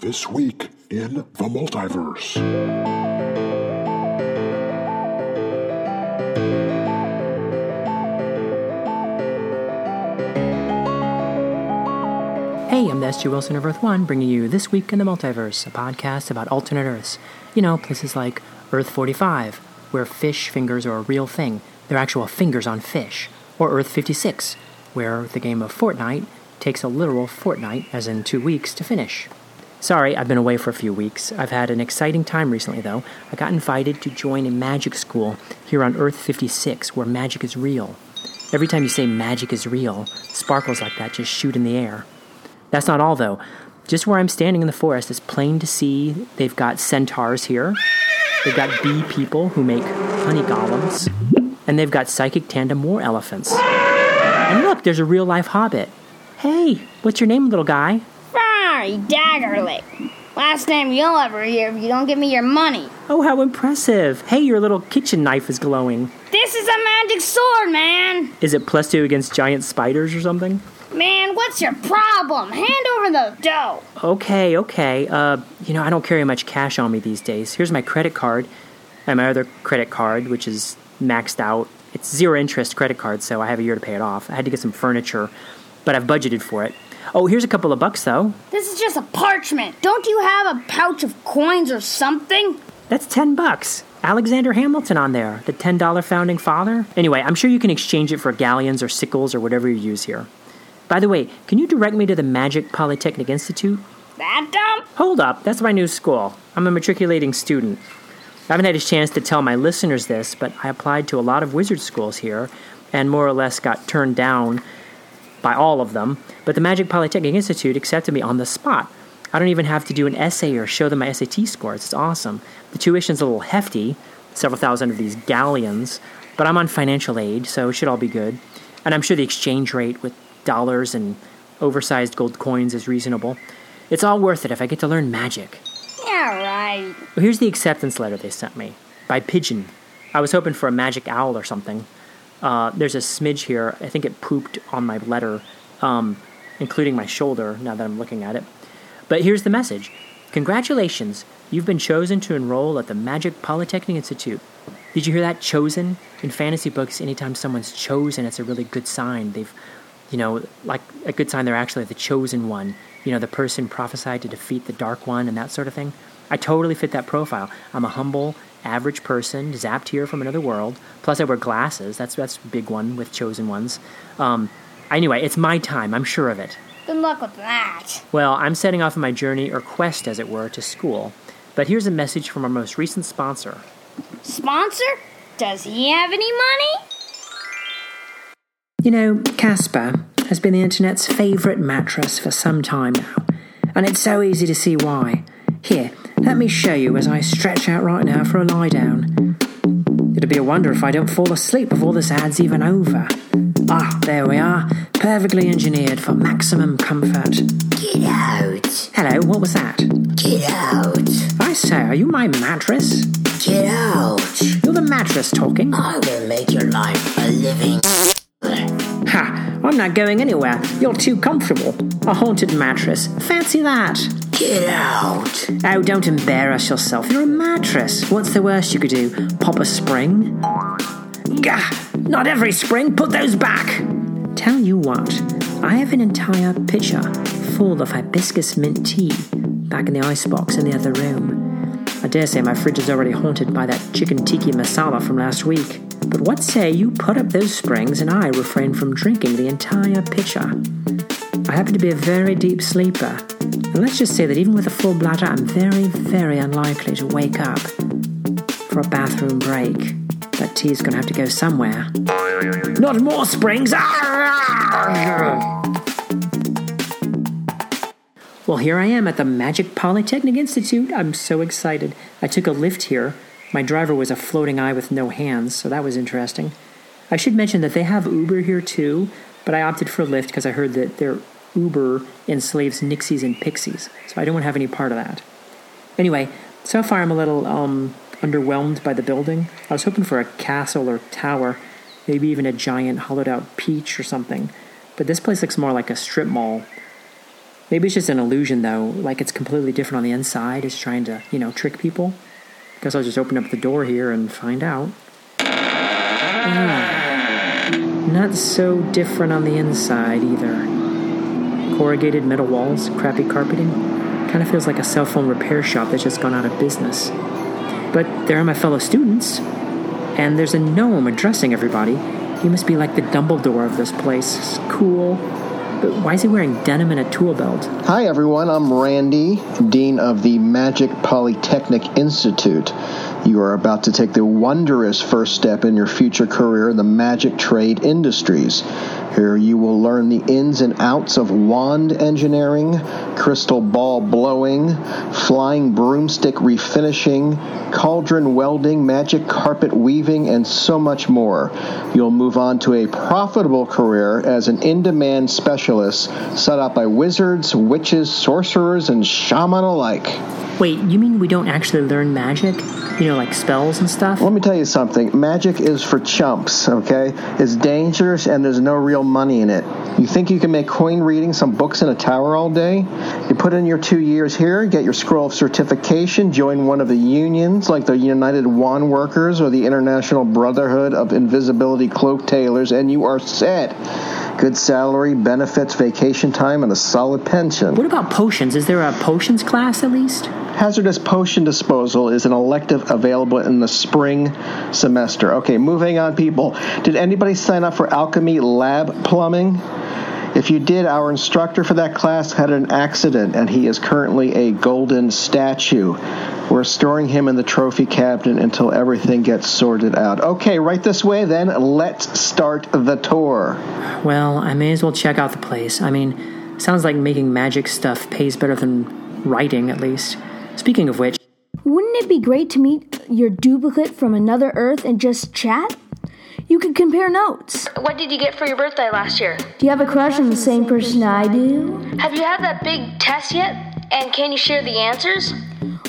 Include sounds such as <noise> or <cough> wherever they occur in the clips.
This week in the multiverse. Hey, I'm the S.G. Wilson of Earth One, bringing you This Week in the Multiverse, a podcast about alternate Earths. You know, places like Earth 45, where fish fingers are a real thing. They're actual fingers on fish. Or Earth 56, where the game of Fortnite takes a literal fortnight, as in two weeks, to finish. Sorry, I've been away for a few weeks. I've had an exciting time recently, though. I got invited to join a magic school here on Earth 56, where magic is real. Every time you say magic is real, sparkles like that just shoot in the air. That's not all, though. Just where I'm standing in the forest, it's plain to see they've got centaurs here. They've got bee people who make honey golems. And they've got psychic tandem war elephants. And look, there's a real life hobbit. Hey, what's your name, little guy? Sorry, Daggerlick. Last name you'll ever hear if you don't give me your money. Oh, how impressive. Hey, your little kitchen knife is glowing. This is a magic sword, man. Is it plus two against giant spiders or something? Man, what's your problem? Hand over the dough. Okay, okay. Uh, you know, I don't carry much cash on me these days. Here's my credit card and my other credit card, which is maxed out. It's zero interest credit card, so I have a year to pay it off. I had to get some furniture, but I've budgeted for it. Oh, here's a couple of bucks, though. This is just a parchment. Don't you have a pouch of coins or something? That's 10 bucks. Alexander Hamilton on there, the $10 founding father. Anyway, I'm sure you can exchange it for galleons or sickles or whatever you use here. By the way, can you direct me to the Magic Polytechnic Institute? That dumb? Hold up, that's my new school. I'm a matriculating student. I haven't had a chance to tell my listeners this, but I applied to a lot of wizard schools here and more or less got turned down by all of them. But the Magic Polytechnic Institute accepted me on the spot. I don't even have to do an essay or show them my SAT scores. It's awesome. The tuition's a little hefty, several thousand of these galleons, but I'm on financial aid, so it should all be good. And I'm sure the exchange rate with dollars and oversized gold coins is reasonable. It's all worth it if I get to learn magic. Yeah, right. Here's the acceptance letter they sent me by pigeon. I was hoping for a magic owl or something. Uh, there's a smidge here. I think it pooped on my letter, um, including my shoulder, now that I'm looking at it. But here's the message Congratulations, you've been chosen to enroll at the Magic Polytechnic Institute. Did you hear that? Chosen? In fantasy books, anytime someone's chosen, it's a really good sign. They've, you know, like a good sign they're actually the chosen one. You know, the person prophesied to defeat the Dark One and that sort of thing. I totally fit that profile. I'm a humble, average person, zapped here from another world. Plus, I wear glasses. That's that's a big one with chosen ones. Um, anyway, it's my time. I'm sure of it. Good luck with that. Well, I'm setting off on my journey, or quest, as it were, to school. But here's a message from our most recent sponsor. Sponsor? Does he have any money? You know, Casper has been the internet's favourite mattress for some time now, and it's so easy to see why. Here, let me show you as I stretch out right now for a lie down. It'd be a wonder if I don't fall asleep before this ad's even over. Ah, there we are, perfectly engineered for maximum comfort. Get out. Hello, what was that? Get out. I say, are you my mattress? Get out. You're the mattress talking. I will make your life a living. Ha! I'm not going anywhere. You're too comfortable. A haunted mattress. Fancy that. Get out. Oh, don't embarrass yourself. You're a mattress. What's the worst you could do? Pop a spring? Gah! Not every spring. Put those back. Tell you what, I have an entire pitcher full of hibiscus mint tea back in the icebox in the other room. I dare say my fridge is already haunted by that chicken tiki masala from last week. But what say you put up those springs and I refrain from drinking the entire pitcher? I happen to be a very deep sleeper, and let's just say that even with a full bladder, I'm very, very unlikely to wake up for a bathroom break. That tea's gonna have to go somewhere. Not more springs! <laughs> Well, here I am at the Magic Polytechnic Institute. I'm so excited. I took a lift here. My driver was a floating eye with no hands, so that was interesting. I should mention that they have Uber here too, but I opted for Lyft because I heard that their Uber enslaves Nixies and Pixies, so I don't want to have any part of that. Anyway, so far I'm a little um, underwhelmed by the building. I was hoping for a castle or tower, maybe even a giant hollowed out peach or something, but this place looks more like a strip mall. Maybe it's just an illusion, though. Like it's completely different on the inside. It's trying to, you know, trick people. Guess I'll just open up the door here and find out. Ah, not so different on the inside either. Corrugated metal walls, crappy carpeting. Kind of feels like a cell phone repair shop that's just gone out of business. But there are my fellow students. And there's a gnome addressing everybody. He must be like the Dumbledore of this place. Cool. But why is he wearing denim and a tool belt? Hi, everyone. I'm Randy, Dean of the Magic Polytechnic Institute. You are about to take the wondrous first step in your future career in the magic trade industries. Here you will learn the ins and outs of wand engineering, crystal ball blowing, flying broomstick refinishing, cauldron welding, magic carpet weaving, and so much more. You'll move on to a profitable career as an in demand specialist set up by wizards, witches, sorcerers, and shaman alike. Wait, you mean we don't actually learn magic? You know, like spells and stuff? Let me tell you something. Magic is for chumps, okay? It's dangerous and there's no real money in it. You think you can make coin reading some books in a tower all day? You put in your two years here, get your scroll of certification, join one of the unions like the United Wand Workers or the International Brotherhood of Invisibility Cloak Tailors, and you are set. Good salary, benefits, vacation time, and a solid pension. What about potions? Is there a potions class at least? Hazardous potion disposal is an elective available in the spring semester. Okay, moving on, people. Did anybody sign up for alchemy lab plumbing? If you did, our instructor for that class had an accident and he is currently a golden statue. We're storing him in the trophy cabinet until everything gets sorted out. Okay, right this way then. Let's start the tour. Well, I may as well check out the place. I mean, sounds like making magic stuff pays better than writing, at least. Speaking of which, Wouldn't it be great to meet your duplicate from another Earth and just chat? You could compare notes. What did you get for your birthday last year? Do you have a crush on the same person I do? Have you had that big test yet? And can you share the answers?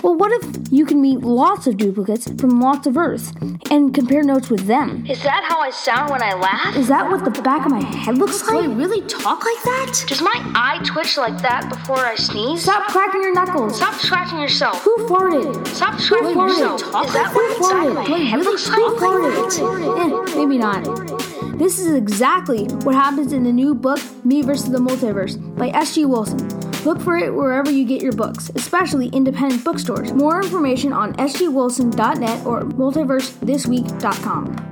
Well, what if you can meet lots of duplicates from lots of Earths and compare notes with them? Is that how I sound when I laugh? Is that what the back of my head looks like? Do I really talk like that? Does my eye twitch like that before I sneeze? Stop cracking your knuckles. Stop scratching yourself. Who farted? Stop scratching farted? yourself. Talk Is that like what that? the Who my farted? head Wait, looks who like? farted? Eh, maybe not. This is exactly what happens in the new book, Me vs. the Multiverse, by S.G. Wilson. Look for it wherever you get your books, especially independent bookstores. More information on sgwilson.net or multiversethisweek.com.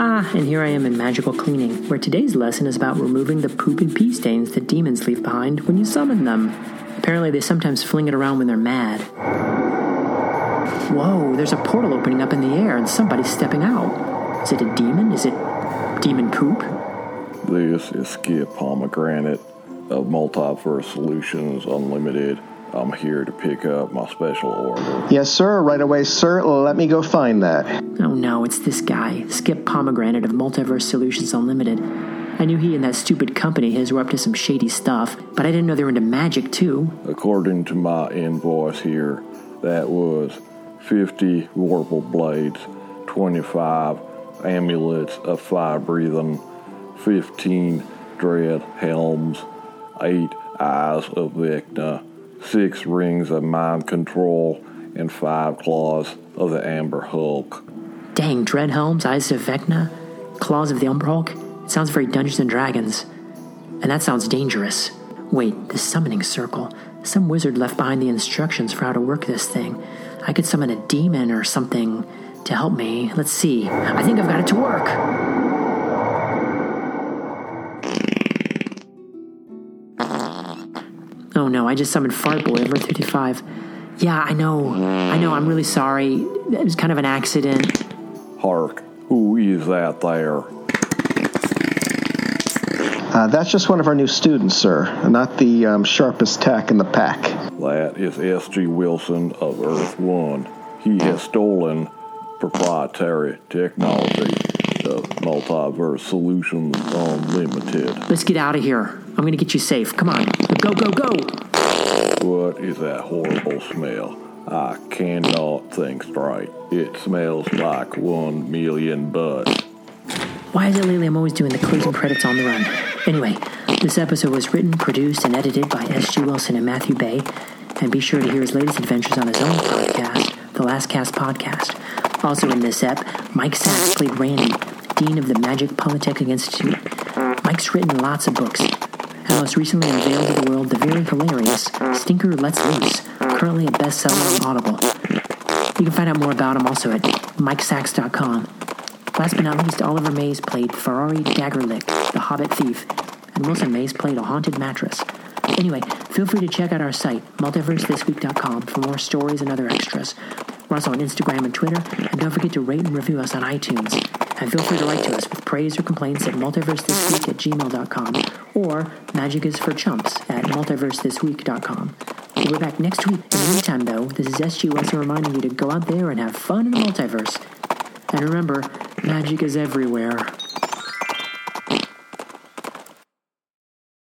ah, and here I am in magical cleaning, where today's lesson is about removing the poop and pee stains that demons leave behind when you summon them. Apparently, they sometimes fling it around when they're mad. Whoa, there's a portal opening up in the air and somebody's stepping out. Is it a demon? Is it demon poop? This is Skip Pomegranate of Multiverse Solutions Unlimited. I'm here to pick up my special order. Yes, sir. Right away, sir. Let me go find that. Oh no, it's this guy, Skip Pomegranate of Multiverse Solutions Unlimited. I knew he and that stupid company his were up to some shady stuff, but I didn't know they were into magic too. According to my invoice here, that was 50 Vorpal Blades, 25 Amulets of Fire Breathing, 15 Dread Helms, 8 Eyes of Vecna, 6 Rings of Mind Control, and 5 Claws of the Umber Hulk. Dang, dread helms, Eyes of Vecna, Claws of the Umber Hulk. It sounds very Dungeons and Dragons. And that sounds dangerous. Wait, the summoning circle. Some wizard left behind the instructions for how to work this thing. I could summon a demon or something to help me. Let's see. I think I've got it to work. Oh no, I just summoned Fartboy over 55. Yeah, I know. I know, I'm really sorry. It was kind of an accident. Hark, who is that there? Uh, that's just one of our new students, sir. Not the um, sharpest tack in the pack. That is S.G. Wilson of Earth One. He has stolen proprietary technology of Multiverse Solutions Unlimited. Let's get out of here. I'm gonna get you safe. Come on. Go, go, go. What is that horrible smell? I cannot think straight. It smells like one million butts. Why is it lately I'm always doing the closing credits on the run? Anyway, This episode was written, produced, and edited by S.G. Wilson and Matthew Bay. And be sure to hear his latest adventures on his own podcast, the Last Cast Podcast. Also in this ep, Mike Sacks played Randy, Dean of the Magic Polytechnic Institute. Mike's written lots of books, most recently unveiled to the world the very hilarious Stinker Lets Loose, currently a bestseller on Audible. You can find out more about him also at mikesacks.com. Last but not least, Oliver Mays played Ferrari Daggerlick, the Hobbit Thief, and Wilson Mays played a haunted mattress. Anyway, feel free to check out our site, multiversethisweek.com, for more stories and other extras. We're also on Instagram and Twitter, and don't forget to rate and review us on iTunes. And feel free to write to us with praise or complaints at multiversethisweek at gmail.com or magicisforchumps at multiversethisweek.com. We'll be back next week. In the meantime, though, this is SG Wilson reminding you to go out there and have fun in the multiverse. And remember, magic is everywhere.